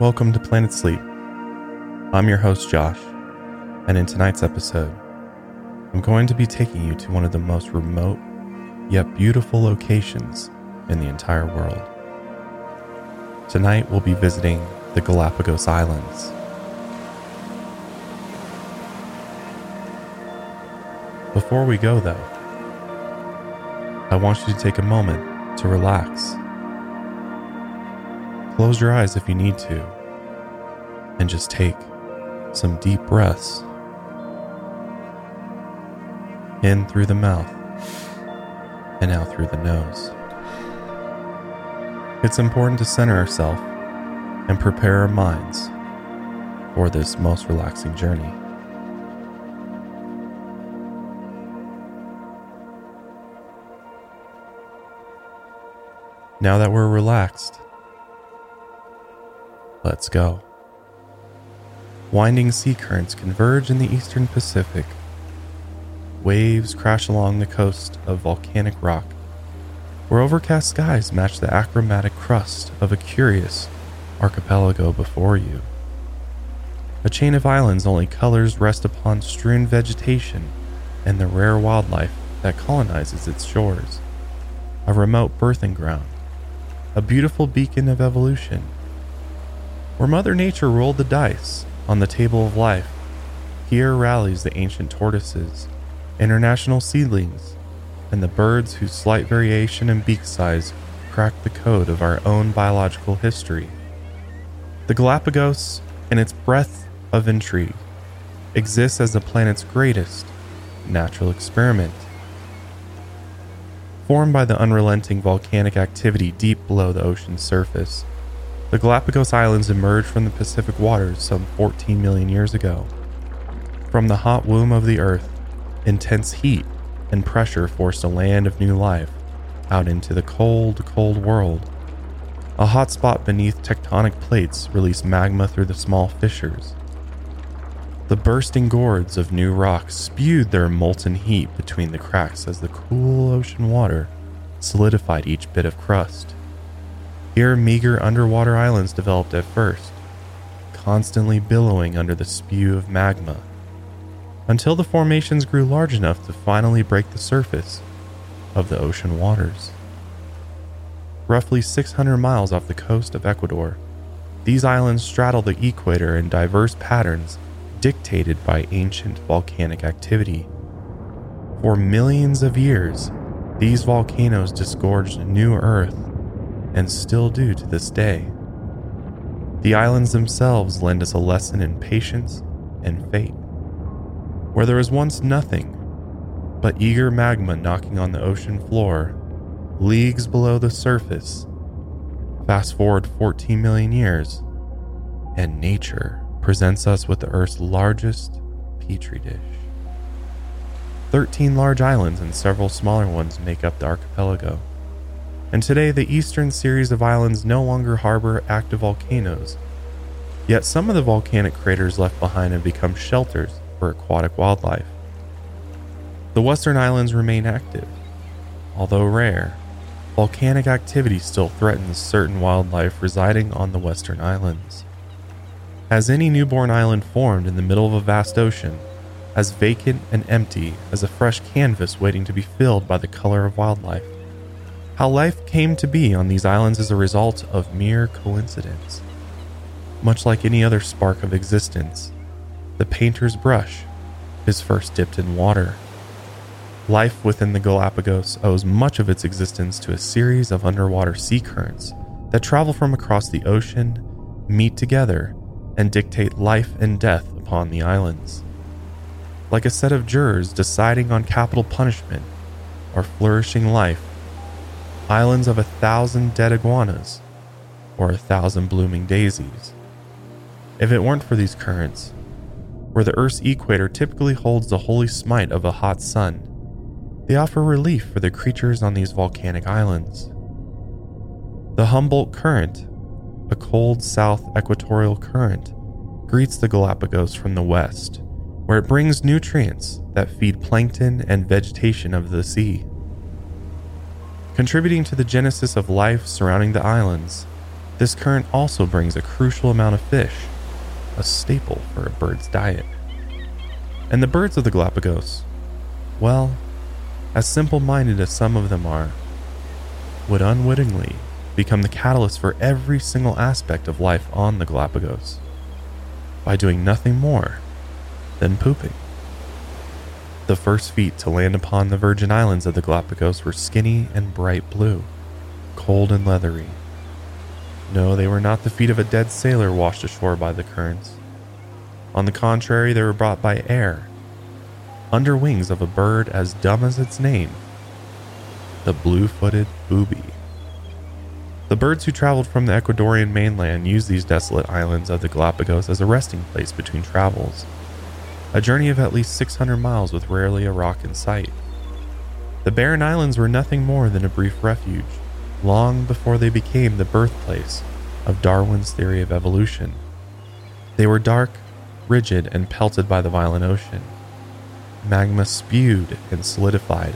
Welcome to Planet Sleep. I'm your host, Josh, and in tonight's episode, I'm going to be taking you to one of the most remote yet beautiful locations in the entire world. Tonight, we'll be visiting the Galapagos Islands. Before we go, though, I want you to take a moment to relax. Close your eyes if you need to, and just take some deep breaths in through the mouth and out through the nose. It's important to center ourselves and prepare our minds for this most relaxing journey. Now that we're relaxed, let's go. Winding sea currents converge in the eastern Pacific. Waves crash along the coast of volcanic rock, where overcast skies match the achromatic crust of a curious archipelago before you. A chain of islands only colors rest upon strewn vegetation and the rare wildlife that colonizes its shores. A remote birthing ground a beautiful beacon of evolution. Where Mother Nature rolled the dice on the table of life, here rallies the ancient tortoises, international seedlings, and the birds whose slight variation in beak size crack the code of our own biological history. The Galapagos, in its breadth of intrigue, exists as the planet's greatest natural experiment Formed by the unrelenting volcanic activity deep below the ocean's surface, the Galapagos Islands emerged from the Pacific waters some 14 million years ago. From the hot womb of the Earth, intense heat and pressure forced a land of new life out into the cold, cold world. A hot spot beneath tectonic plates released magma through the small fissures, the bursting gourds of new rocks spewed their molten heat between the cracks as the cool ocean water solidified each bit of crust. Here, meager underwater islands developed at first, constantly billowing under the spew of magma, until the formations grew large enough to finally break the surface of the ocean waters. Roughly 600 miles off the coast of Ecuador, these islands straddle the equator in diverse patterns dictated by ancient volcanic activity. For millions of years, these volcanoes disgorged new earth and still do to this day. The islands themselves lend us a lesson in patience and fate. Where there was once nothing but eager magma knocking on the ocean floor, leagues below the surface, fast forward 14 million years, and nature presents us with the Earth's largest petri dish. Thirteen large islands and several smaller ones make up the archipelago. And today, the eastern series of islands no longer harbor active volcanoes. Yet some of the volcanic craters left behind have become shelters for aquatic wildlife. The western islands remain active. Although rare, volcanic activity still threatens certain wildlife residing on the western islands. Has any newborn island formed in the middle of a vast ocean, as vacant and empty as a fresh canvas waiting to be filled by the color of wildlife? How life came to be on these islands is a result of mere coincidence. Much like any other spark of existence, the painter's brush is first dipped in water. Life within the Galapagos owes much of its existence to a series of underwater sea currents that travel from across the ocean, meet together, and dictate life and death upon the islands. Like a set of jurors deciding on capital punishment or flourishing life, islands of a thousand dead iguanas or a thousand blooming daisies. If it weren't for these currents, where the Earth's equator typically holds the holy smite of a hot sun, they offer relief for the creatures on these volcanic islands. The Humboldt Current a cold south equatorial current greets the Galapagos from the west, where it brings nutrients that feed plankton and vegetation of the sea. Contributing to the genesis of life surrounding the islands, This current also brings a crucial amount of fish, a staple for a bird's diet. And the birds of the Galapagos, well, as simple minded as some of them are, would unwittingly become the catalyst for every single aspect of life on the Galapagos by doing nothing more than pooping. The first feet to land upon the Virgin Islands of the Galapagos were skinny and bright blue, cold and leathery. No, they were not the feet of a dead sailor washed ashore by the currents. On the contrary, they were brought by air, under wings of a bird as dumb as its name the blue footed booby. The birds who traveled from the Ecuadorian mainland used these desolate islands of the Galapagos as a resting place between travels, a journey of at least 600 miles with rarely a rock in sight. The barren islands were nothing more than a brief refuge, long before they became the birthplace of Darwin's theory of evolution. They were dark, rigid, and pelted by the violent ocean. Magma spewed and solidified,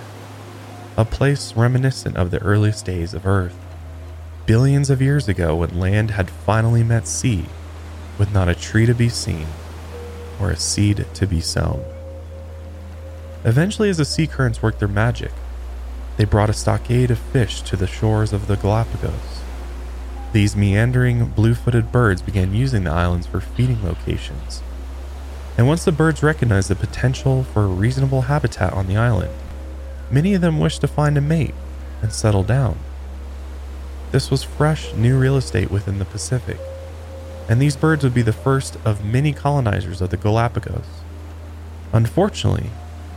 a place reminiscent of the earliest days of Earth billions of years ago when land had finally met sea, with not a tree to be seen or a seed to be sown. Eventually, as the sea currents worked their magic, they brought a stockade of fish to the shores of the Galapagos. These meandering, blue footed birds began using the islands for feeding locations. And once the birds recognized the potential for a reasonable habitat on the island, many of them wished to find a mate and settle down. This was fresh, new real estate within the Pacific, and these birds would be the first of many colonizers of the Galapagos. Unfortunately,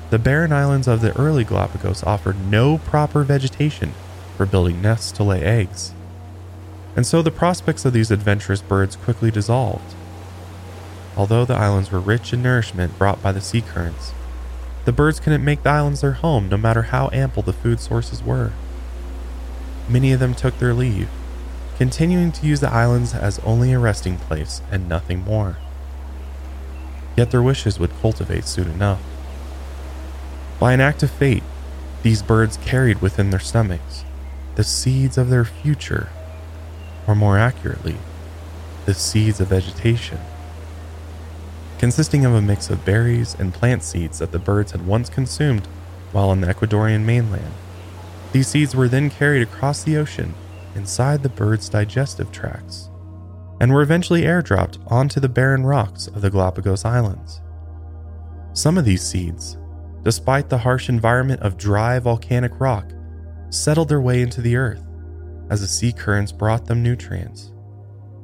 the barren islands of the early Galapagos offered no proper vegetation for building nests to lay eggs, and so the prospects of these adventurous birds quickly dissolved. Although the islands were rich in nourishment brought by the sea currents, the birds couldn't make the islands their home no matter how ample the food sources were many of them took their leave, continuing to use the islands as only a resting place and nothing more. Yet their wishes would cultivate soon enough. By an act of fate, these birds carried within their stomachs the seeds of their future, or more accurately, the seeds of vegetation. Consisting of a mix of berries and plant seeds that the birds had once consumed while on the Ecuadorian mainland. These seeds were then carried across the ocean inside the bird's digestive tracts and were eventually airdropped onto the barren rocks of the Galapagos Islands. Some of these seeds, despite the harsh environment of dry volcanic rock, settled their way into the earth as the sea currents brought them nutrients.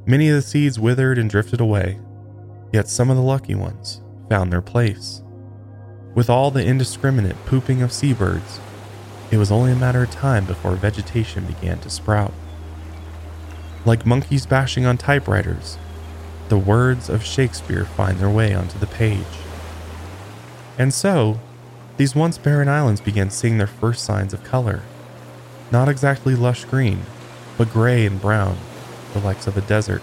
Many of the seeds withered and drifted away, yet some of the lucky ones found their place. With all the indiscriminate pooping of seabirds, it was only a matter of time before vegetation began to sprout. Like monkeys bashing on typewriters, the words of Shakespeare find their way onto the page. And so, these once barren islands began seeing their first signs of color. Not exactly lush green, but gray and brown, the likes of a desert.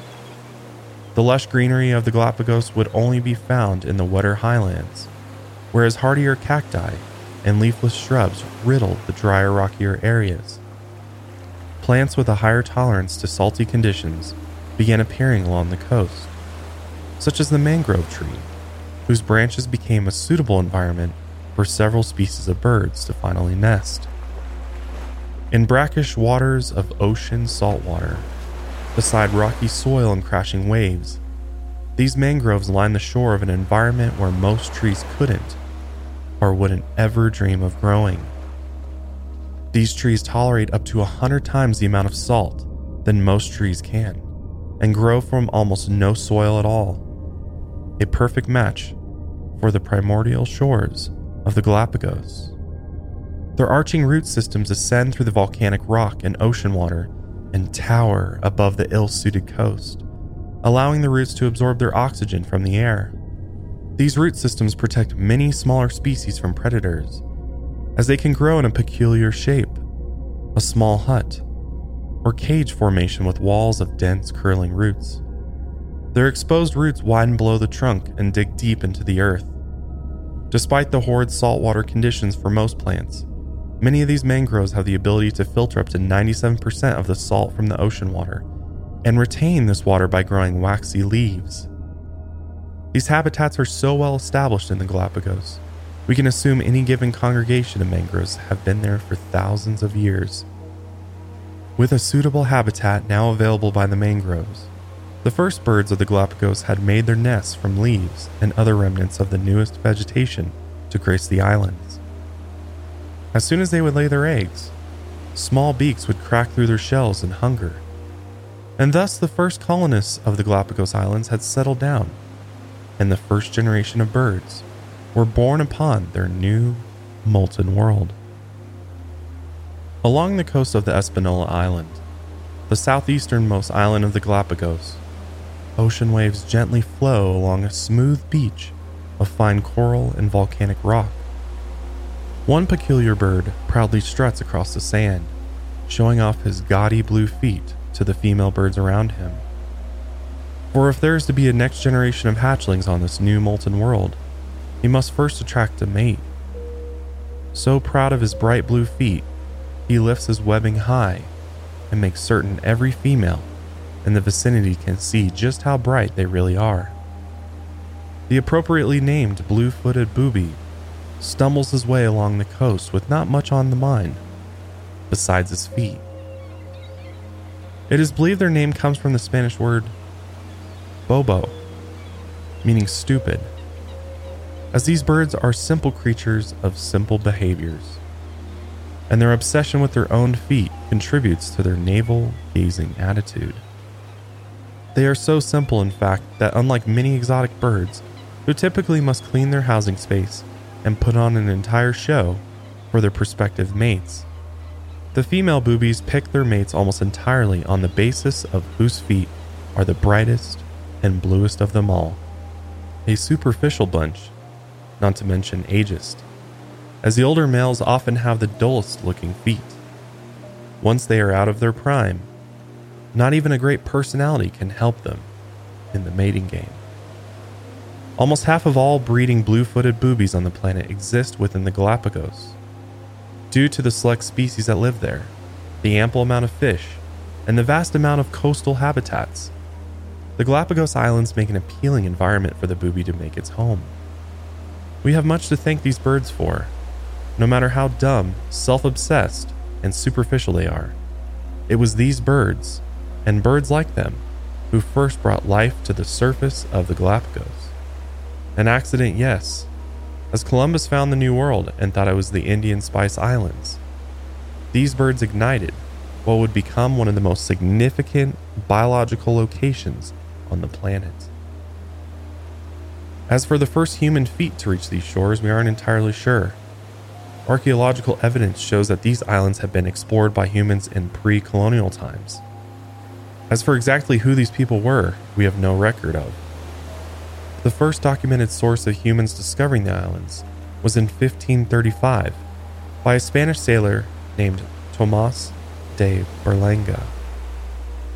The lush greenery of the Galapagos would only be found in the wetter highlands, whereas hardier cacti and leafless shrubs riddled the drier, rockier areas. Plants with a higher tolerance to salty conditions began appearing along the coast, such as the mangrove tree, whose branches became a suitable environment for several species of birds to finally nest. In brackish waters of ocean saltwater, beside rocky soil and crashing waves, these mangroves line the shore of an environment where most trees couldn't or wouldn't ever dream of growing. These trees tolerate up to 100 times the amount of salt than most trees can, and grow from almost no soil at all. A perfect match for the primordial shores of the Galapagos. Their arching root systems ascend through the volcanic rock and ocean water and tower above the ill suited coast, allowing the roots to absorb their oxygen from the air. These root systems protect many smaller species from predators, as they can grow in a peculiar shape a small hut, or cage formation with walls of dense, curling roots. Their exposed roots widen below the trunk and dig deep into the earth. Despite the horrid saltwater conditions for most plants, many of these mangroves have the ability to filter up to 97% of the salt from the ocean water and retain this water by growing waxy leaves. These habitats are so well established in the Galapagos, we can assume any given congregation of mangroves have been there for thousands of years. With a suitable habitat now available by the mangroves, the first birds of the Galapagos had made their nests from leaves and other remnants of the newest vegetation to grace the islands. As soon as they would lay their eggs, small beaks would crack through their shells in hunger. And thus the first colonists of the Galapagos Islands had settled down, and the first generation of birds were born upon their new molten world. Along the coast of the Espanola Island, the southeasternmost island of the Galapagos, ocean waves gently flow along a smooth beach of fine coral and volcanic rock. One peculiar bird proudly struts across the sand, showing off his gaudy blue feet to the female birds around him. For if there is to be a next generation of hatchlings on this new molten world, he must first attract a mate. So proud of his bright blue feet, he lifts his webbing high and makes certain every female in the vicinity can see just how bright they really are. The appropriately named blue footed booby stumbles his way along the coast with not much on the mind besides his feet. It is believed their name comes from the Spanish word bobo, meaning stupid, as these birds are simple creatures of simple behaviors, and their obsession with their own feet contributes to their navel gazing attitude. They are so simple, in fact, that unlike many exotic birds, who typically must clean their housing space and put on an entire show for their prospective mates, the female boobies pick their mates almost entirely on the basis of whose feet are the brightest and bluest of them all. A superficial bunch, not to mention ageist, as the older males often have the dullest looking feet. Once they are out of their prime, not even a great personality can help them in the mating game. Almost half of all breeding blue footed boobies on the planet exist within the Galapagos. Due to the select species that live there, the ample amount of fish, and the vast amount of coastal habitats, the Galapagos Islands make an appealing environment for the booby to make its home. We have much to thank these birds for, no matter how dumb, self obsessed, and superficial they are. It was these birds, and birds like them, who first brought life to the surface of the Galapagos. An accident, yes, as Columbus found the New World and thought it was the Indian Spice Islands. These birds ignited what would become one of the most significant biological locations on the planet. As for the first human feet to reach these shores, we aren't entirely sure. Archaeological evidence shows that these islands have been explored by humans in pre colonial times. As for exactly who these people were, we have no record of. The first documented source of humans discovering the islands was in 1535 by a Spanish sailor named Tomas de Berlanga.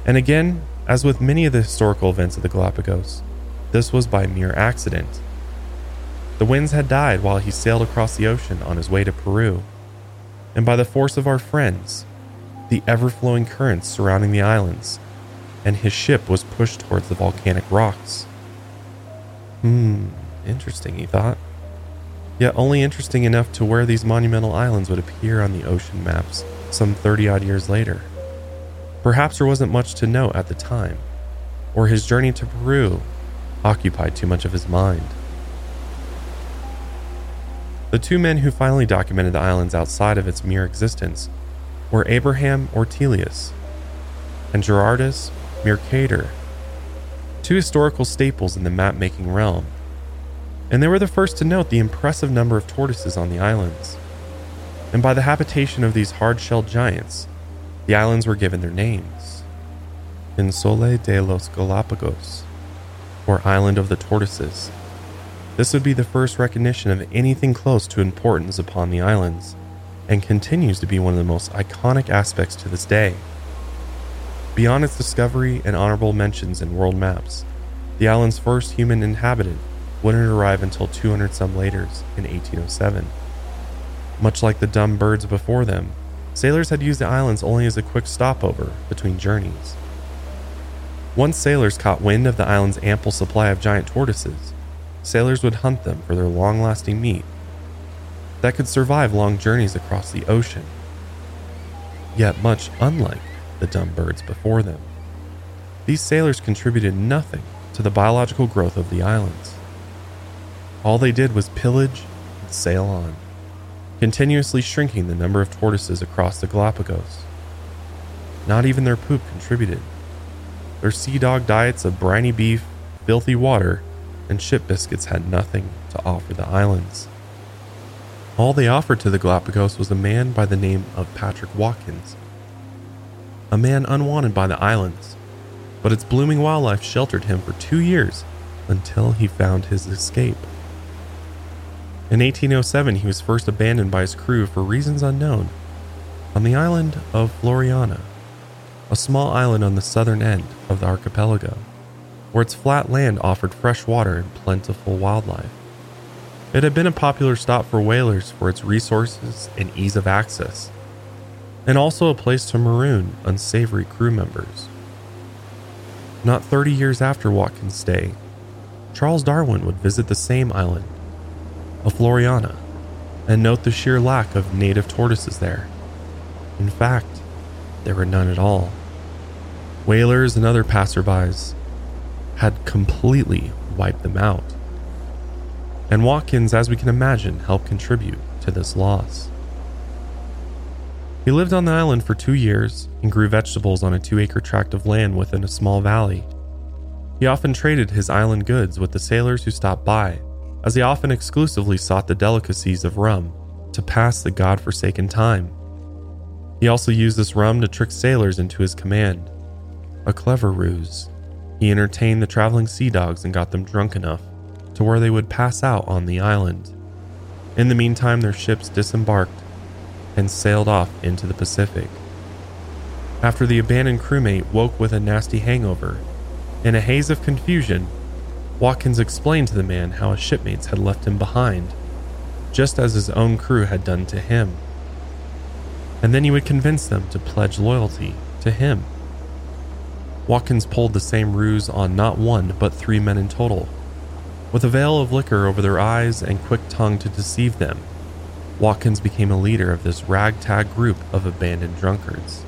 And again, as with many of the historical events of the Galapagos, this was by mere accident. The winds had died while he sailed across the ocean on his way to Peru, and by the force of our friends, the ever flowing currents surrounding the islands, and his ship was pushed towards the volcanic rocks. Hmm, interesting, he thought. Yet only interesting enough to where these monumental islands would appear on the ocean maps some 30 odd years later. Perhaps there wasn't much to note at the time, or his journey to Peru occupied too much of his mind. The two men who finally documented the islands outside of its mere existence were Abraham Ortelius and Gerardus Mercator two historical staples in the map making realm. And they were the first to note the impressive number of tortoises on the islands. And by the habitation of these hard shelled giants, the islands were given their names Insulae de los Galapagos, or Island of the Tortoises. This would be the first recognition of anything close to importance upon the islands, and continues to be one of the most iconic aspects to this day. Beyond its discovery and honorable mentions in world maps, the island's first human inhabitant wouldn't arrive until 200 some later in 1807. Much like the dumb birds before them, sailors had used the islands only as a quick stopover between journeys. Once sailors caught wind of the island's ample supply of giant tortoises, sailors would hunt them for their long lasting meat that could survive long journeys across the ocean, yet much unlike the dumb birds before them. These sailors contributed nothing to the biological growth of the islands. All they did was pillage and sail on, continuously shrinking the number of tortoises across the Galapagos. Not even their poop contributed. Their sea dog diets of briny beef, filthy water, and ship biscuits had nothing to offer the islands. All they offered to the Galapagos was a man by the name of Patrick Watkins, a man unwanted by the islands, but its blooming wildlife sheltered him for two years until he found his escape. In 1807, he was first abandoned by his crew for reasons unknown on the island of Floreana, a small island on the southern end of the archipelago, where its flat land offered fresh water and plentiful wildlife. It had been a popular stop for whalers for its resources and ease of access, and also a place to maroon unsavory crew members. Not 30 years after Watkins' stay, Charles Darwin would visit the same island, of Floreana, and note the sheer lack of native tortoises there. In fact, there were none at all. Whalers and other passerbys had completely wiped them out. And Watkins, as we can imagine, helped contribute to this loss. He lived on the island for two years and grew vegetables on a two acre tract of land within a small valley. He often traded his island goods with the sailors who stopped by, as he often exclusively sought the delicacies of rum to pass the god-forsaken time. He also used this rum to trick sailors into his command, a clever ruse. He entertained the traveling sea dogs and got them drunk enough to where they would pass out on the island. In the meantime, their ships disembarked and sailed off into the Pacific. After the abandoned crewmate woke with a nasty hangover, in a haze of confusion, Watkins explained to the man how his shipmates had left him behind, just as his own crew had done to him. And then he would convince them to pledge loyalty to him. Watkins pulled the same ruse on not one, but three men in total. With a veil of liquor over their eyes and quick tongue to deceive them, Watkins became a leader of this ragtag group of abandoned drunkards.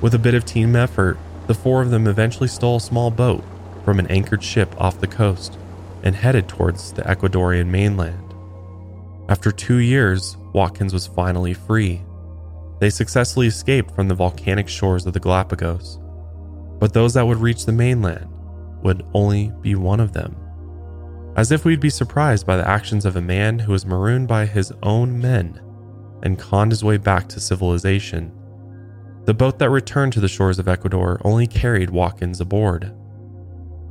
With a bit of team effort, the four of them eventually stole a small boat from an anchored ship off the coast and headed towards the Ecuadorian mainland. After two years, Watkins was finally free. They successfully escaped from the volcanic shores of the Galapagos, but those that would reach the mainland would only be one of them. As if we'd be surprised by the actions of a man who was marooned by his own men and conned his way back to civilization. The boat that returned to the shores of Ecuador only carried Watkins aboard.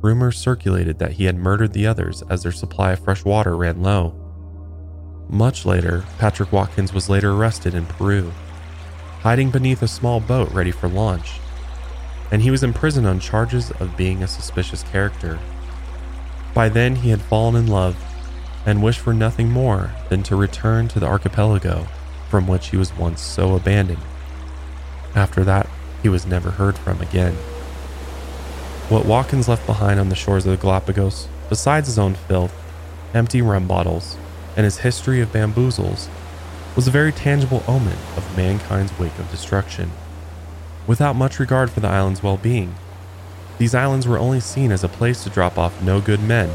Rumors circulated that he had murdered the others as their supply of fresh water ran low. Much later, Patrick Watkins was later arrested in Peru, hiding beneath a small boat ready for launch and he was imprisoned on charges of being a suspicious character. By then, he had fallen in love and wished for nothing more than to return to the archipelago from which he was once so abandoned. After that, he was never heard from again. What Watkins left behind on the shores of the Galapagos, besides his own filth, empty rum bottles, and his history of bamboozles, was a very tangible omen of mankind's wake of destruction without much regard for the island's well being. These islands were only seen as a place to drop off no good men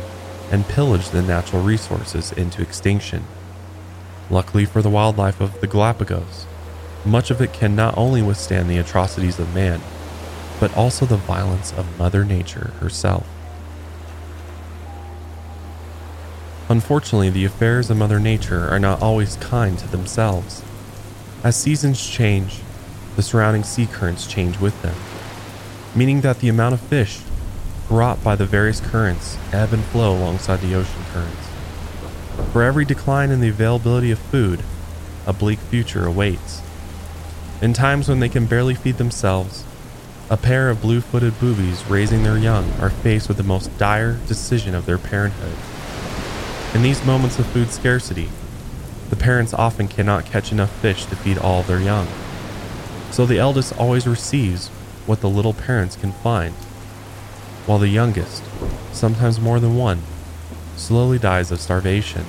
and pillage the natural resources into extinction. Luckily for the wildlife of the Galapagos, much of it can not only withstand the atrocities of man, but also the violence of Mother Nature herself. Unfortunately, the affairs of Mother Nature are not always kind to themselves. As seasons change, the surrounding sea currents change with them, meaning that the amount of fish brought by the various currents ebb and flow alongside the ocean currents. For every decline in the availability of food, a bleak future awaits. In times when they can barely feed themselves, a pair of blue footed boobies raising their young are faced with the most dire decision of their parenthood. In these moments of food scarcity, the parents often cannot catch enough fish to feed all their young. So the eldest always receives what the little parents can find, while the youngest, sometimes more than one, slowly dies of starvation.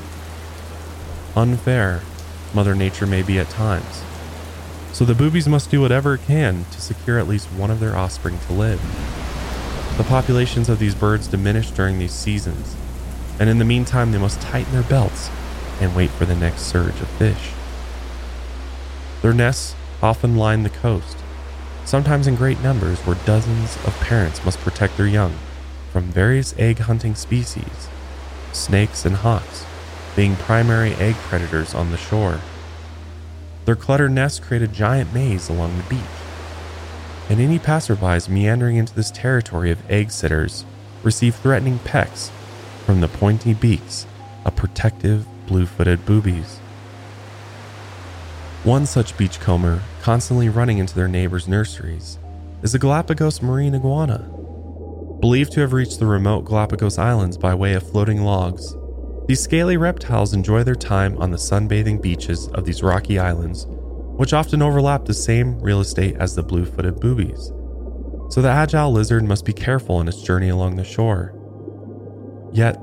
Unfair, Mother Nature may be at times, so the boobies must do whatever it can to secure at least one of their offspring to live. The populations of these birds diminish during these seasons, and in the meantime, they must tighten their belts and wait for the next surge of fish. Their nests often line the coast, sometimes in great numbers, where dozens of parents must protect their young from various egg hunting species, snakes and hawks being primary egg predators on the shore. Their cluttered nests create a giant maze along the beach, and any passerbys meandering into this territory of egg sitters receive threatening pecks from the pointy beaks of protective blue footed boobies. One such beachcomber, constantly running into their neighbors' nurseries, is the Galapagos marine iguana. Believed to have reached the remote Galapagos Islands by way of floating logs, these scaly reptiles enjoy their time on the sunbathing beaches of these rocky islands, which often overlap the same real estate as the blue footed boobies. So the agile lizard must be careful in its journey along the shore. Yet,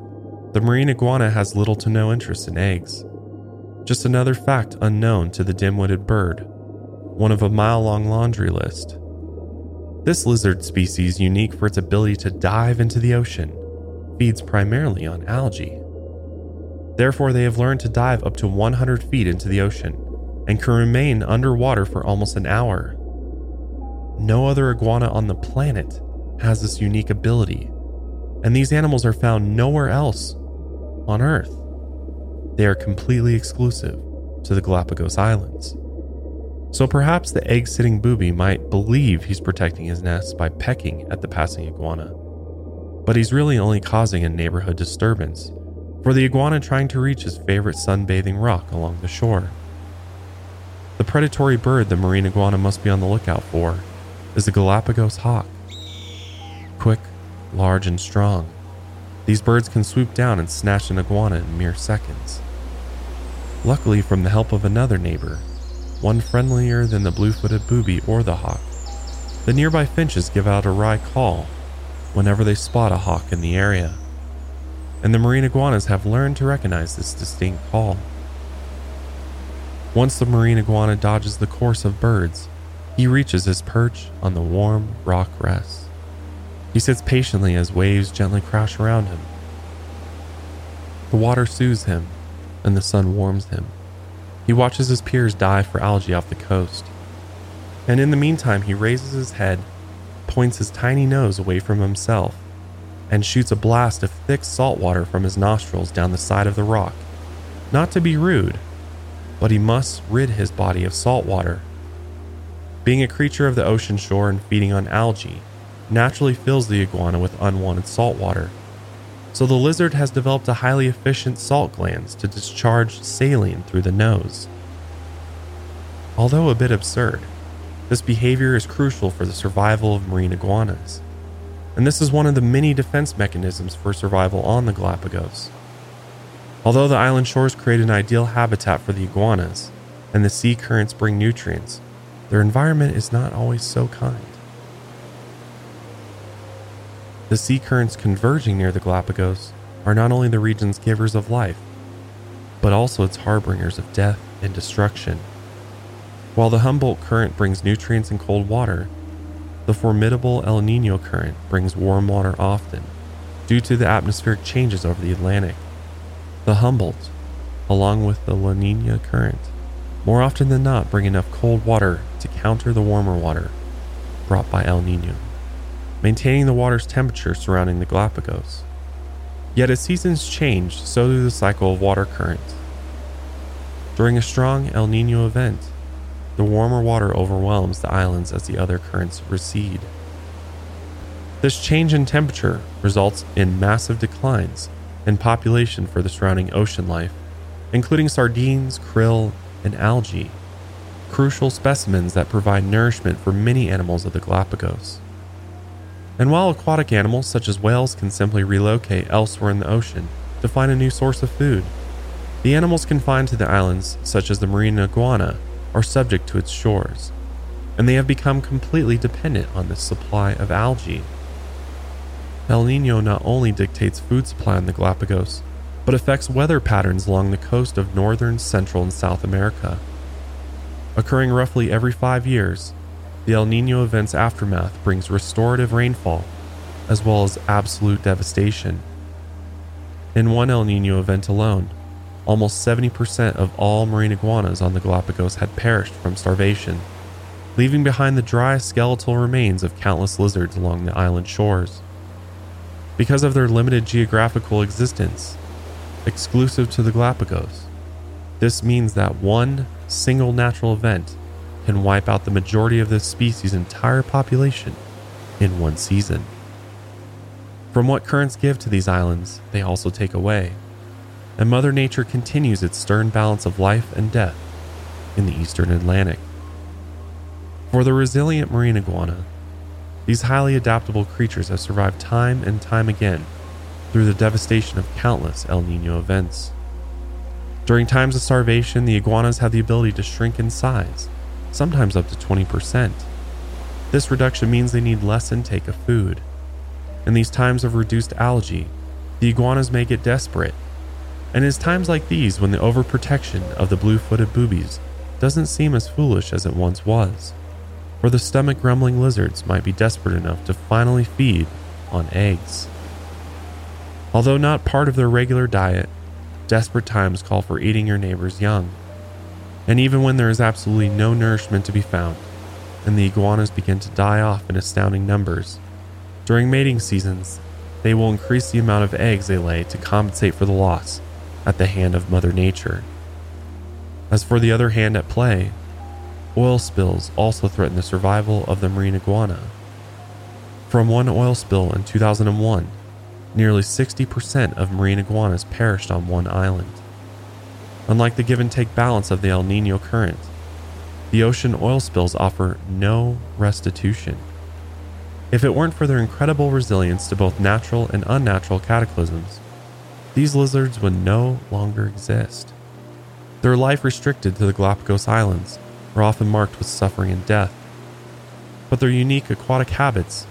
the marine iguana has little to no interest in eggs. Just another fact unknown to the dim witted bird, one of a mile long laundry list. This lizard species, unique for its ability to dive into the ocean, feeds primarily on algae. Therefore, they have learned to dive up to 100 feet into the ocean and can remain underwater for almost an hour. No other iguana on the planet has this unique ability, and these animals are found nowhere else on Earth. They are completely exclusive to the Galapagos Islands. So perhaps the egg sitting booby might believe he's protecting his nest by pecking at the passing iguana, but he's really only causing a neighborhood disturbance for the iguana trying to reach his favorite sunbathing rock along the shore. The predatory bird the marine iguana must be on the lookout for is the Galapagos hawk. Quick, large, and strong, these birds can swoop down and snatch an iguana in mere seconds. Luckily, from the help of another neighbor, one friendlier than the blue footed booby or the hawk, the nearby finches give out a wry call whenever they spot a hawk in the area, and the marine iguanas have learned to recognize this distinct call. Once the marine iguana dodges the course of birds, he reaches his perch on the warm rock rest. He sits patiently as waves gently crash around him. The water soothes him and the sun warms him. He watches his peers die for algae off the coast. And in the meantime, he raises his head, points his tiny nose away from himself, and shoots a blast of thick salt water from his nostrils down the side of the rock. Not to be rude, but he must rid his body of salt water. Being a creature of the ocean shore and feeding on algae naturally fills the iguana with unwanted salt water so the lizard has developed a highly efficient salt glands to discharge saline through the nose. Although a bit absurd, this behavior is crucial for the survival of marine iguanas, and this is one of the many defense mechanisms for survival on the Galapagos. Although the island shores create an ideal habitat for the iguanas, and the sea currents bring nutrients, their environment is not always so kind. The sea currents converging near the Galapagos are not only the region's givers of life, but also its harbingers of death and destruction. While the Humboldt current brings nutrients and cold water, the formidable El Nino current brings warm water often, due to the atmospheric changes over the Atlantic. The Humboldt, along with the La Nina current, more often than not bring enough cold water to counter the warmer water brought by El Nino maintaining the water's temperature surrounding the Galapagos. Yet as seasons change, so do the cycle of water currents. During a strong El Nino event, the warmer water overwhelms the islands as the other currents recede. This change in temperature results in massive declines in population for the surrounding ocean life, including sardines, krill, and algae, crucial specimens that provide nourishment for many animals of the Galapagos. And while aquatic animals such as whales can simply relocate elsewhere in the ocean to find a new source of food, the animals confined to the islands, such as the marine iguana, are subject to its shores, and they have become completely dependent on this supply of algae. El Nino not only dictates food supply in the Galapagos, but affects weather patterns along the coast of northern, central, and South America. Occurring roughly every five years, the El Nino event's aftermath brings restorative rainfall as well as absolute devastation. In one El Nino event alone, almost 70% of all marine iguanas on the Galapagos had perished from starvation, leaving behind the dry skeletal remains of countless lizards along the island shores. Because of their limited geographical existence, exclusive to the Galapagos, this means that one single natural event can wipe out the majority of this species' entire population in one season. From what currents give to these islands, they also take away. And Mother Nature continues its stern balance of life and death in the eastern Atlantic. For the resilient marine iguana, these highly adaptable creatures have survived time and time again through the devastation of countless El Nino events. During times of starvation, the iguanas have the ability to shrink in size, sometimes up to 20%. This reduction means they need less intake of food in these times of reduced algae, the iguanas may get desperate. And it is times like these when the overprotection of the blue footed boobies doesn't seem as foolish as it once was, for the stomach grumbling lizards might be desperate enough to finally feed on eggs. Although not part of their regular diet, desperate times call for eating your neighbor's young. And even when there is absolutely no nourishment to be found, and the iguanas begin to die off in astounding numbers, during mating seasons, they will increase the amount of eggs they lay to compensate for the loss at the hand of Mother Nature. As for the other hand at play, oil spills also threaten the survival of the marine iguana. From one oil spill in 2001, nearly 60% of marine iguanas perished on one island. Unlike the give and take balance of the El Nino current, the ocean oil spills offer no restitution. If it weren't for their incredible resilience to both natural and unnatural cataclysms, these lizards would no longer exist. Their life restricted to the Galapagos Islands are often marked with suffering and death, but their unique aquatic habits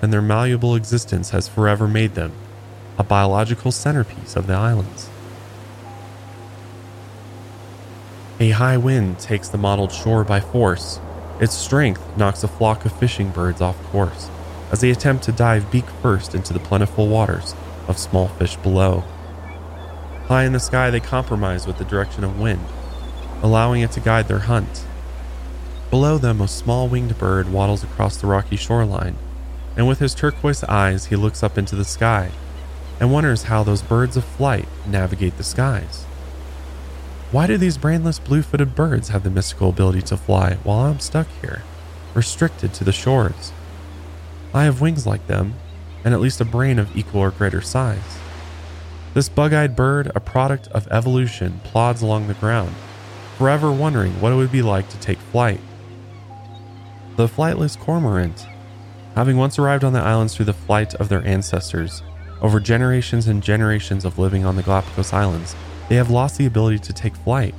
and their malleable existence has forever made them a biological centerpiece of the islands. A high wind takes the mottled shore by force its strength knocks a flock of fishing birds off course as they attempt to dive beak first into the plentiful waters of small fish below. High in the sky, they compromise with the direction of wind, allowing it to guide their hunt. Below them, a small winged bird waddles across the rocky shoreline, and with his turquoise eyes, he looks up into the sky and wonders how those birds of flight navigate the skies. Why do these brainless blue footed birds have the mystical ability to fly while I'm stuck here, restricted to the shores? I have wings like them, and at least a brain of equal or greater size. This bug eyed bird, a product of evolution, plods along the ground, forever wondering what it would be like to take flight. The flightless cormorant, having once arrived on the islands through the flight of their ancestors, over generations and generations of living on the Galapagos Islands, they have lost the ability to take flight.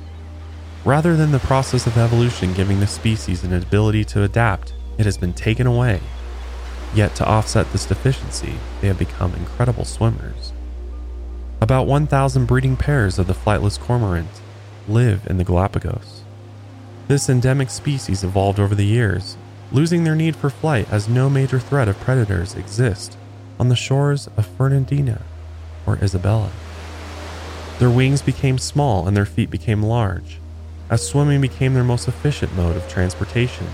Rather than the process of evolution giving the species an ability to adapt, it has been taken away. Yet, to offset this deficiency, they have become incredible swimmers. About 1,000 breeding pairs of the flightless cormorant live in the Galapagos. This endemic species evolved over the years, losing their need for flight as no major threat of predators exist on the shores of Fernandina or Isabela. Their wings became small and their feet became large, as swimming became their most efficient mode of transportation.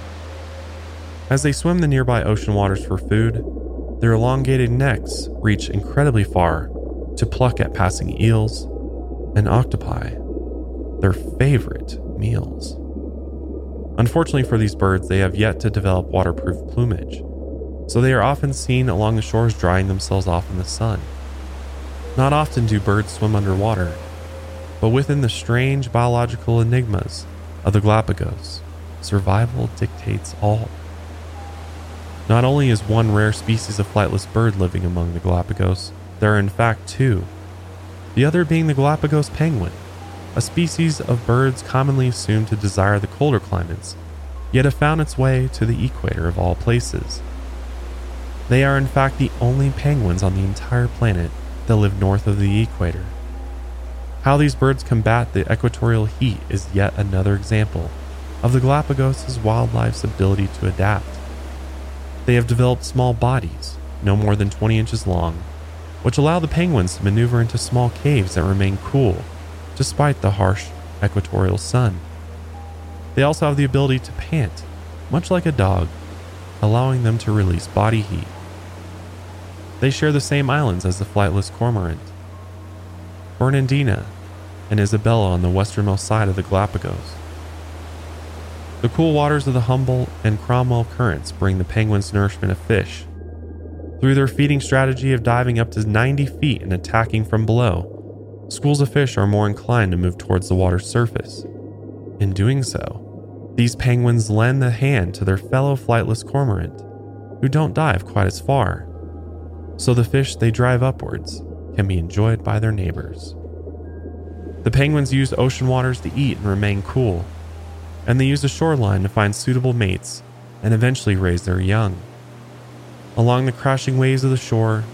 As they swim the nearby ocean waters for food, their elongated necks reach incredibly far to pluck at passing eels and octopi, their favorite meals. Unfortunately for these birds, they have yet to develop waterproof plumage, so they are often seen along the shores drying themselves off in the sun. Not often do birds swim underwater, but within the strange biological enigmas of the Galapagos, survival dictates all. Not only is one rare species of flightless bird living among the Galapagos, there are in fact two. The other being the Galapagos penguin, a species of birds commonly assumed to desire the colder climates, yet have found its way to the equator of all places. They are, in fact, the only penguins on the entire planet that live north of the equator. How these birds combat the equatorial heat is yet another example of the Galapagos' wildlife's ability to adapt. They have developed small bodies, no more than 20 inches long, which allow the penguins to maneuver into small caves that remain cool despite the harsh equatorial sun. They also have the ability to pant, much like a dog, allowing them to release body heat. They share the same islands as the flightless cormorant. Fernandina and Isabella on the westernmost side of the Galapagos. The cool waters of the Humboldt and Cromwell currents bring the penguins nourishment of fish. Through their feeding strategy of diving up to 90 feet and attacking from below, schools of fish are more inclined to move towards the water's surface. In doing so, these penguins lend a hand to their fellow flightless cormorant, who don't dive quite as far. So the fish they drive upwards can be enjoyed by their neighbors. The penguins use ocean waters to eat and remain cool, and they use the shoreline to find suitable mates and eventually raise their young. Along the crashing waves of the shore,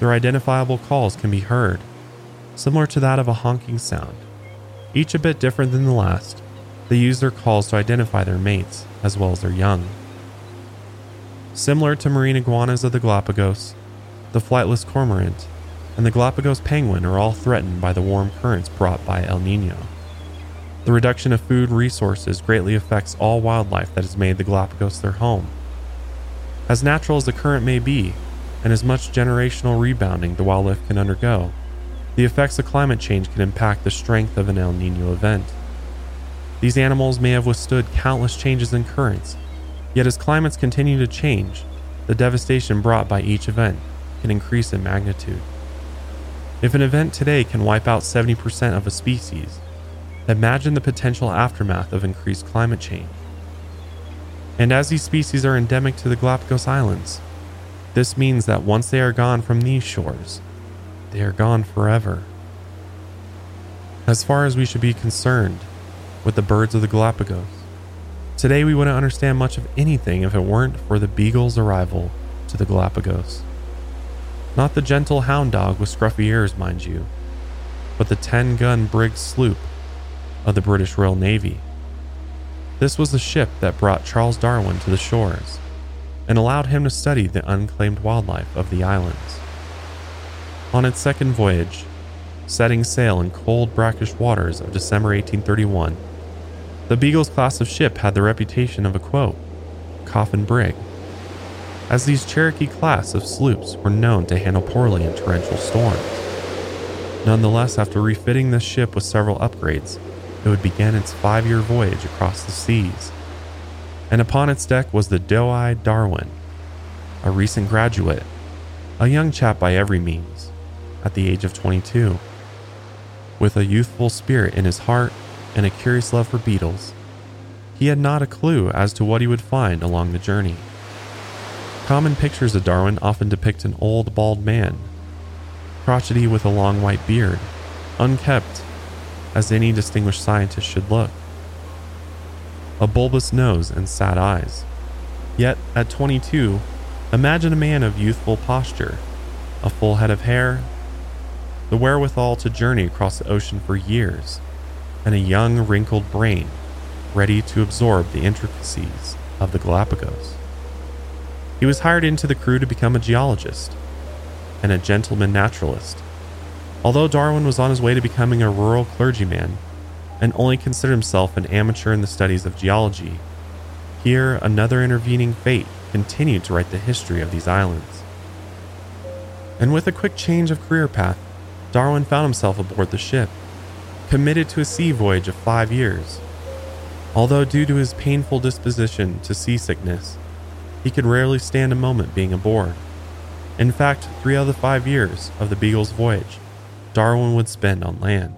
their identifiable calls can be heard, similar to that of a honking sound. Each a bit different than the last, they use their calls to identify their mates as well as their young. Similar to marine iguanas of the Galapagos, the flightless cormorant and the Galapagos penguin are all threatened by the warm currents brought by El Nino. The reduction of food resources greatly affects all wildlife that has made the Galapagos their home. As natural as the current may be, and as much generational rebounding the wildlife can undergo, the effects of climate change can impact the strength of an El Nino event. These animals may have withstood countless changes in currents, yet as climates continue to change, the devastation brought by each event can increase in magnitude. If an event today can wipe out 70% of a species, imagine the potential aftermath of increased climate change. And as these species are endemic to the Galapagos Islands, this means that once they are gone from these shores, they are gone forever. As far as we should be concerned with the birds of the Galapagos, today we wouldn't understand much of anything if it weren't for the beagle's arrival to the Galapagos. Not the gentle hound dog with scruffy ears, mind you, but the 10 gun brig sloop of the British Royal Navy. This was the ship that brought Charles Darwin to the shores and allowed him to study the unclaimed wildlife of the islands. On its second voyage, setting sail in cold, brackish waters of December 1831, the Beagle's class of ship had the reputation of a quote, coffin brig as these Cherokee class of sloops were known to handle poorly in torrential storms. Nonetheless, after refitting this ship with several upgrades, it would begin its five year voyage across the seas. And upon its deck was the doe eyed Darwin, a recent graduate, a young chap by every means, at the age of 22. With a youthful spirit in his heart and a curious love for beetles, he had not a clue as to what he would find along the journey. Common pictures of Darwin often depict an old bald man, crotchety with a long white beard, unkept, as any distinguished scientist should look, a bulbous nose and sad eyes. Yet, at 22, imagine a man of youthful posture, a full head of hair, the wherewithal to journey across the ocean for years, and a young, wrinkled brain ready to absorb the intricacies of the Galapagos. He was hired into the crew to become a geologist and a gentleman naturalist. Although Darwin was on his way to becoming a rural clergyman and only considered himself an amateur in the studies of geology, here another intervening fate continued to write the history of these islands. And with a quick change of career path, Darwin found himself aboard the ship, committed to a sea voyage of five years. Although, due to his painful disposition to seasickness, he could rarely stand a moment being aboard. In fact, three out of the five years of the Beagle's voyage, Darwin would spend on land.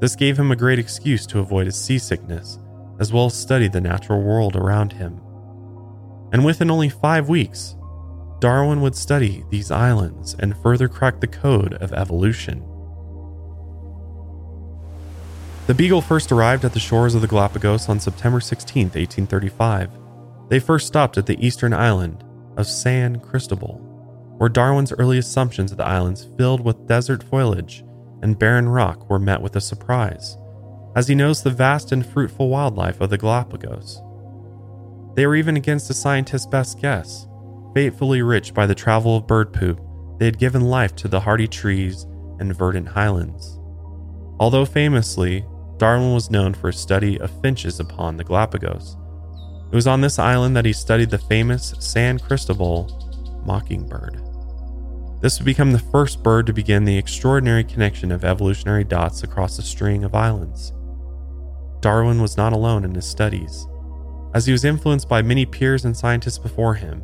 This gave him a great excuse to avoid his seasickness, as well as study the natural world around him. And within only five weeks, Darwin would study these islands and further crack the code of evolution. The Beagle first arrived at the shores of the Galapagos on September 16, 1835. They first stopped at the eastern island of San Cristobal. where Darwin's early assumptions of the islands filled with desert foliage and barren rock were met with a surprise, as he knows the vast and fruitful wildlife of the Galapagos. They were even against the scientist's best guess. Fatefully rich by the travel of bird poop, they had given life to the hardy trees and verdant highlands. Although famously, Darwin was known for his study of finches upon the Galapagos. It was on this island that he studied the famous San Cristobal mockingbird. This would become the first bird to begin the extraordinary connection of evolutionary dots across a string of islands. Darwin was not alone in his studies, as he was influenced by many peers and scientists before him.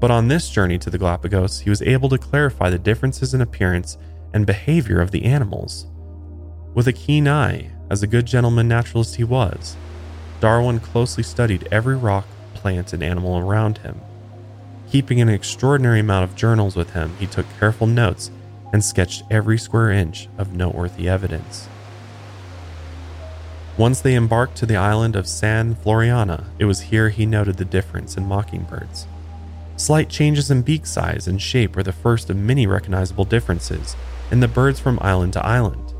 But on this journey to the Galapagos, he was able to clarify the differences in appearance and behavior of the animals. With a keen eye, as a good gentleman naturalist he was, Darwin closely studied every rock, plant, and animal around him. Keeping an extraordinary amount of journals with him, he took careful notes and sketched every square inch of noteworthy evidence. Once they embarked to the island of San Floreana, it was here he noted the difference in mockingbirds. Slight changes in beak size and shape were the first of many recognizable differences in the birds from island to island,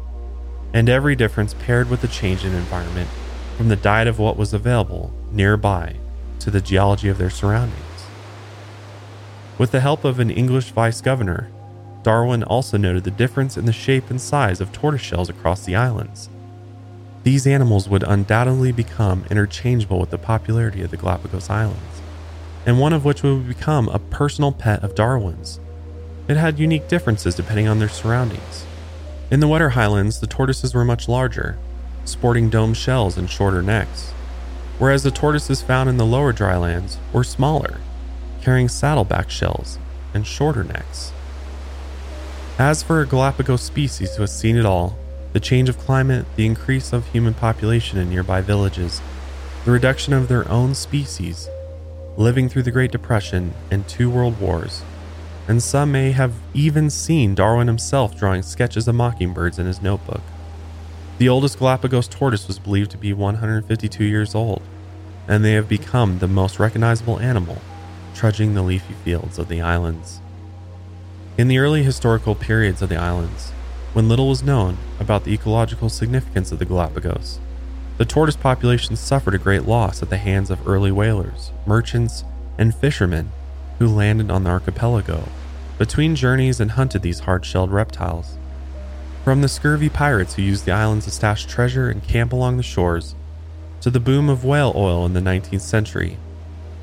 and every difference paired with the change in environment from the diet of what was available nearby to the geology of their surroundings. With the help of an English vice governor, Darwin also noted the difference in the shape and size of tortoiseshells across the islands. These animals would undoubtedly become interchangeable with the popularity of the Galapagos Islands, and one of which would become a personal pet of Darwin's it had unique differences depending on their surroundings. In the wetter highlands, the tortoises were much larger, sporting domed shells and shorter necks, whereas the tortoises found in the lower drylands were smaller, carrying saddleback shells and shorter necks. As for a Galapagos species who has seen it all the change of climate, the increase of human population in nearby villages, the reduction of their own species, living through the Great Depression and two world wars, and some may have even seen Darwin himself drawing sketches of mockingbirds in his notebook. The oldest Galapagos tortoise was believed to be 152 years old, and they have become the most recognizable animal trudging the leafy fields of the islands. In the early historical periods of the islands, when little was known about the ecological significance of the Galapagos, the tortoise population suffered a great loss at the hands of early whalers, merchants, and fishermen who landed on the archipelago between journeys and hunted these hard shelled reptiles. From the scurvy pirates who used the islands to stash treasure and camp along the shores, to the boom of whale oil in the 19th century,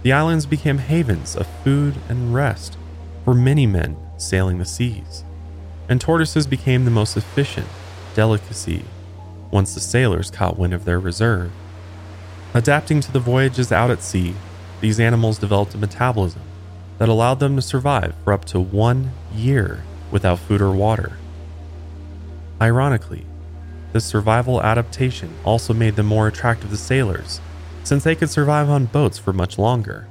the islands became havens of food and rest for many men sailing the seas, and tortoises became the most efficient delicacy once the sailors caught wind of their reserve. Adapting to the voyages out at sea, these animals developed a metabolism that allowed them to survive for up to one year without food or water. Ironically, this survival adaptation also made them more attractive to sailors, since they could survive on boats for much longer,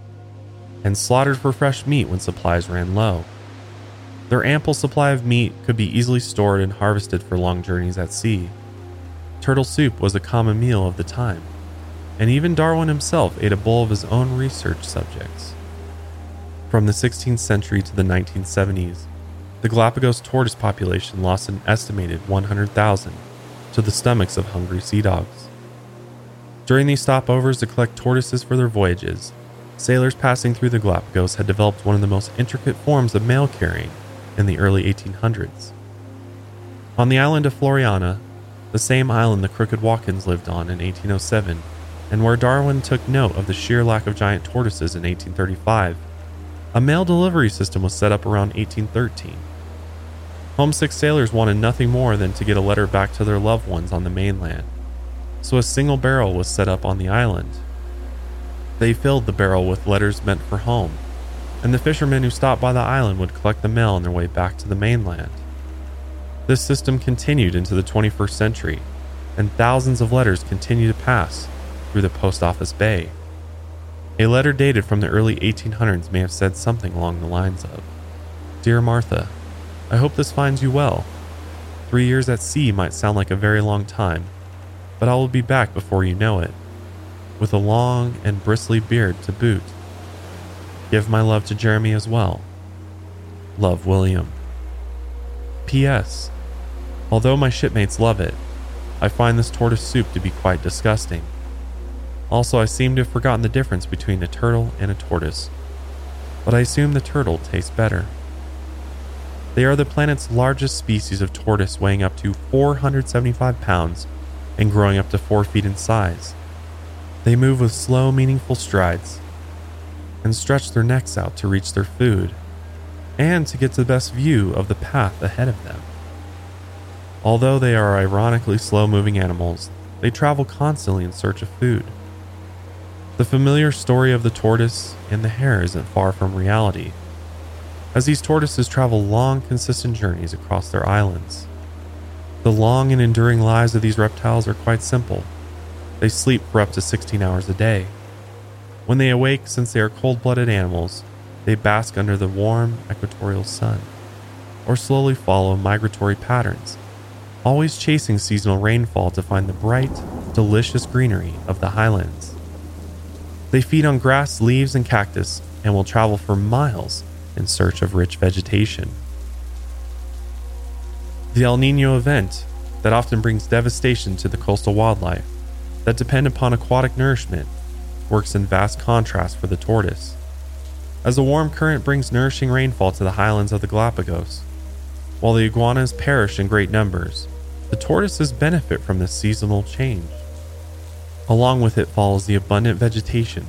and slaughtered for fresh meat when supplies ran low. Their ample supply of meat could be easily stored and harvested for long journeys at sea. Turtle soup was a common meal of the time, and even Darwin himself ate a bowl of his own research subjects. From the 16th century to the 1970s, the Galapagos tortoise population lost an estimated 100,000 to the stomachs of hungry sea dogs. During these stopovers to collect tortoises for their voyages, sailors passing through the Galapagos had developed one of the most intricate forms of mail carrying in the early 1800s. On the island of Floreana, the same island the Crooked Watkins lived on in 1807, and where Darwin took note of the sheer lack of giant tortoises in 1835, a mail delivery system was set up around 1813. Homesick sailors wanted nothing more than to get a letter back to their loved ones on the mainland, so a single barrel was set up on the island. They filled the barrel with letters meant for home, and the fishermen who stopped by the island would collect the mail on their way back to the mainland. This system continued into the 21st century, and thousands of letters continue to pass through the post office bay. A letter dated from the early 1800s may have said something along the lines of Dear Martha, I hope this finds you well. Three years at sea might sound like a very long time, but I will be back before you know it, with a long and bristly beard to boot. Give my love to Jeremy as well. Love William. P.S. Although my shipmates love it, I find this tortoise soup to be quite disgusting. Also, I seem to have forgotten the difference between a turtle and a tortoise, but I assume the turtle tastes better. They are the planet's largest species of tortoise, weighing up to 475 pounds and growing up to 4 feet in size. They move with slow, meaningful strides and stretch their necks out to reach their food and to get the best view of the path ahead of them. Although they are ironically slow moving animals, they travel constantly in search of food. The familiar story of the tortoise and the hare isn't far from reality, as these tortoises travel long, consistent journeys across their islands. The long and enduring lives of these reptiles are quite simple. They sleep for up to 16 hours a day. When they awake, since they are cold blooded animals, they bask under the warm equatorial sun, or slowly follow migratory patterns always chasing seasonal rainfall to find the bright, delicious greenery of the highlands. They feed on grass, leaves, and cactus and will travel for miles in search of rich vegetation. The El Nino event that often brings devastation to the coastal wildlife that depend upon aquatic nourishment works in vast contrast for the tortoise. As a warm current brings nourishing rainfall to the highlands of the Galapagos, while the iguanas perish in great numbers, the tortoises benefit from this seasonal change. Along with it follows the abundant vegetation,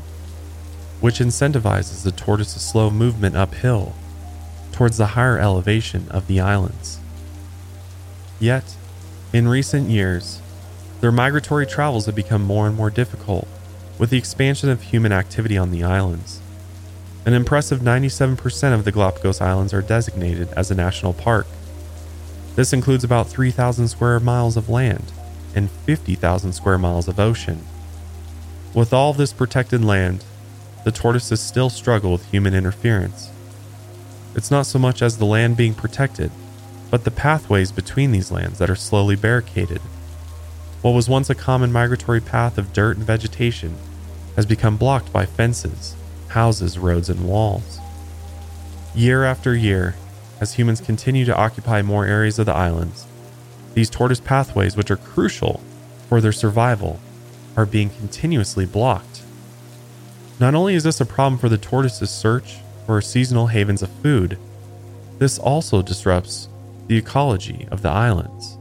which incentivizes the tortoise's slow movement uphill towards the higher elevation of the islands. Yet, in recent years, their migratory travels have become more and more difficult with the expansion of human activity on the islands. An impressive 97% of the Galapagos Islands are designated as a national park, this includes about 3,000 square miles of land and 50,000 square miles of ocean. With all this protected land, the tortoises still struggle with human interference. It's not so much as the land being protected, but the pathways between these lands that are slowly barricaded. What was once a common migratory path of dirt and vegetation has become blocked by fences, houses, roads, and walls. Year after year, as humans continue to occupy more areas of the islands. These tortoise pathways, which are crucial for their survival, are being continuously blocked. Not only is this a problem for the tortoise's search for seasonal havens of food, this also disrupts the ecology of the islands.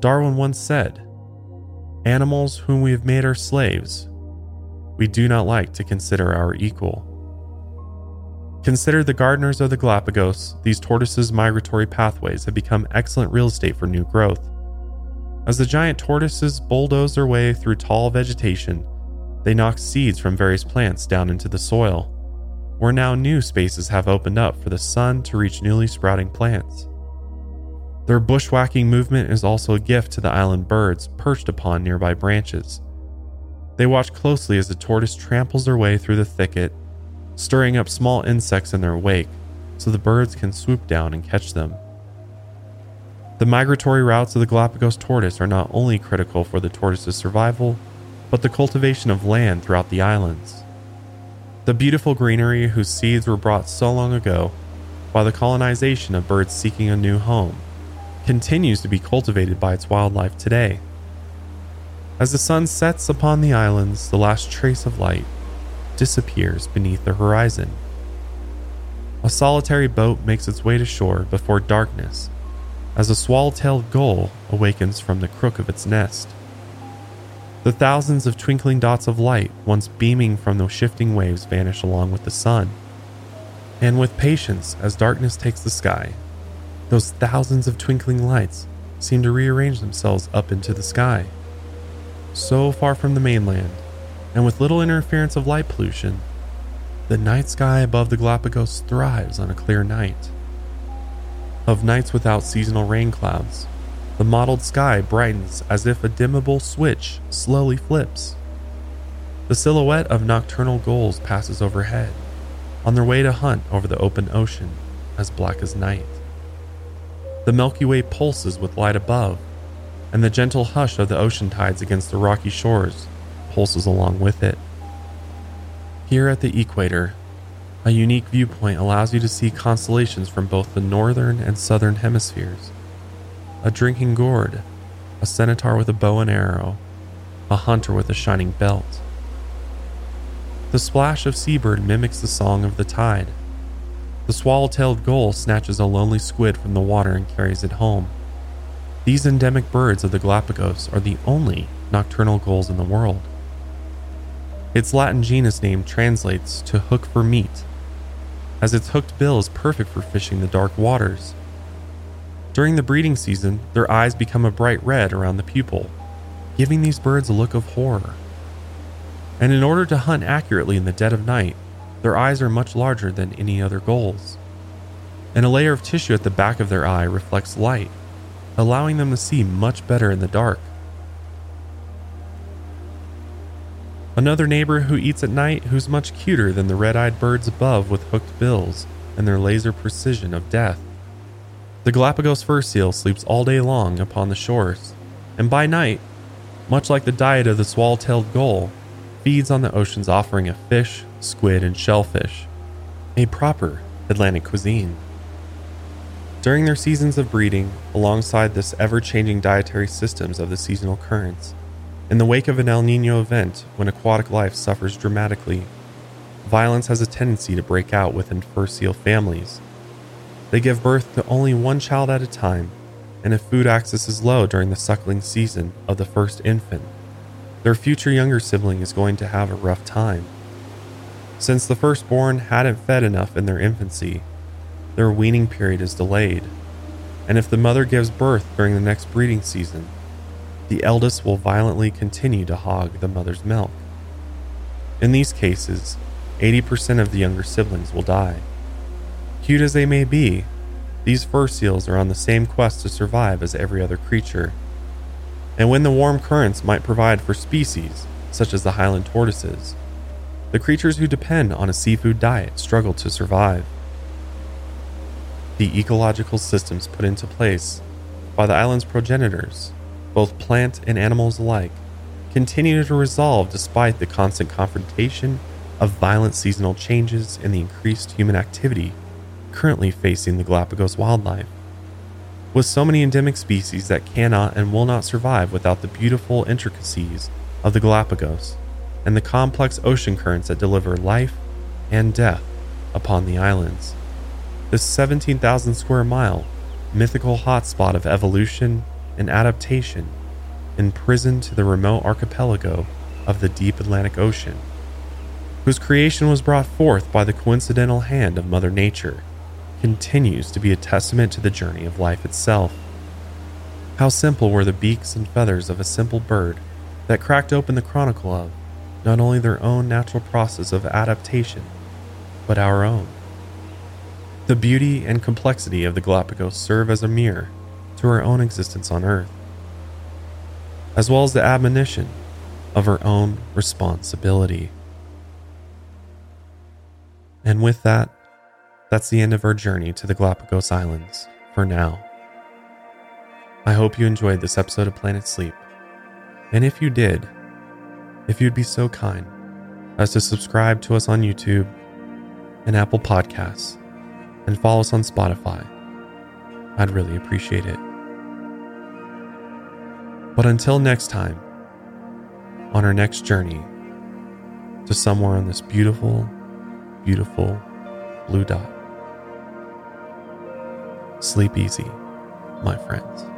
Darwin once said, Animals whom we have made our slaves, we do not like to consider our equal. Consider the gardeners of the Galapagos, these tortoises' migratory pathways have become excellent real estate for new growth. As the giant tortoises bulldoze their way through tall vegetation, they knock seeds from various plants down into the soil, where now new spaces have opened up for the sun to reach newly sprouting plants. Their bushwhacking movement is also a gift to the island birds perched upon nearby branches. They watch closely as the tortoise tramples their way through the thicket stirring up small insects in their wake so the birds can swoop down and catch them. The migratory routes of the Galapagos tortoise are not only critical for the tortoise's survival, but the cultivation of land throughout the islands. The beautiful greenery whose seeds were brought so long ago by the colonization of birds seeking a new home continues to be cultivated by its wildlife today. As the sun sets upon the islands, the last trace of light disappears beneath the horizon. A solitary boat makes its way to shore before darkness as a swallow-tailed gull awakens from the crook of its nest. The thousands of twinkling dots of light once beaming from the shifting waves vanish along with the sun. And with patience, as darkness takes the sky, those thousands of twinkling lights seem to rearrange themselves up into the sky. So far from the mainland, and with little interference of light pollution, the night sky above the Galapagos thrives on a clear night. Of nights without seasonal rain clouds, the mottled sky brightens as if a dimmable switch slowly flips. The silhouette of nocturnal gulls passes overhead, on their way to hunt over the open ocean, as black as night. The Milky Way pulses with light above, and the gentle hush of the ocean tides against the rocky shores pulses along with it. Here at the equator, A unique viewpoint allows you to see constellations from both the northern and southern hemispheres. A drinking gourd, a centaur with a bow and arrow, a hunter with a shining belt. The splash of seabird mimics the song of the tide. The swallow-tailed gull snatches a lonely squid from the water and carries it home. These endemic birds of the Galapagos are the only nocturnal gulls in the world. Its Latin genus name translates to hook for meat as its hooked bill is perfect for fishing the dark waters. During the breeding season, their eyes become a bright red around the pupil, giving these birds a look of horror. And in order to hunt accurately in the dead of night, their eyes are much larger than any other gulls. And a layer of tissue at the back of their eye reflects light, allowing them to see much better in the dark. Another neighbor who eats at night who's much cuter than the red eyed birds above with hooked bills and their laser precision of death. The Galapagos fur seal sleeps all day long upon the shores, and by night, much like the diet of the swallow tailed gull, feeds on the ocean's offering of fish, squid, and shellfish, a proper Atlantic cuisine. During their seasons of breeding, alongside this ever changing dietary systems of the seasonal currents, in the wake of an El Nino event, when aquatic life suffers dramatically, violence has a tendency to break out within fur seal families. They give birth to only one child at a time, and if food access is low during the suckling season of the first infant, their future younger sibling is going to have a rough time. Since the firstborn hadn't fed enough in their infancy, their weaning period is delayed, and if the mother gives birth during the next breeding season, the eldest will violently continue to hog the mother's milk. In these cases, 80% of the younger siblings will die. Cute as they may be, these fur seals are on the same quest to survive as every other creature. And when the warm currents might provide for species, such as the highland tortoises, the creatures who depend on a seafood diet struggle to survive. The ecological systems put into place by the island's progenitors both plant and animals alike, continue to resolve despite the constant confrontation of violent seasonal changes and the increased human activity currently facing the Galapagos wildlife. With so many endemic species that cannot and will not survive without the beautiful intricacies of the Galapagos and the complex ocean currents that deliver life and death upon the islands. This 17,000 square mile mythical hotspot of evolution and adaptation, imprisoned to the remote archipelago of the deep Atlantic Ocean, whose creation was brought forth by the coincidental hand of Mother Nature, continues to be a testament to the journey of life itself. How simple were the beaks and feathers of a simple bird that cracked open the chronicle of not only their own natural process of adaptation, but our own. The beauty and complexity of the Galapagos serve as a mirror to our own existence on earth, as well as the admonition of our own responsibility. And with that, that's the end of our journey to the Galapagos Islands for now. I hope you enjoyed this episode of Planet Sleep. And if you did, if you'd be so kind as to subscribe to us on YouTube and Apple Podcasts and follow us on Spotify I'd really appreciate it. But until next time, on our next journey to somewhere on this beautiful, beautiful blue dot, sleep easy, my friends.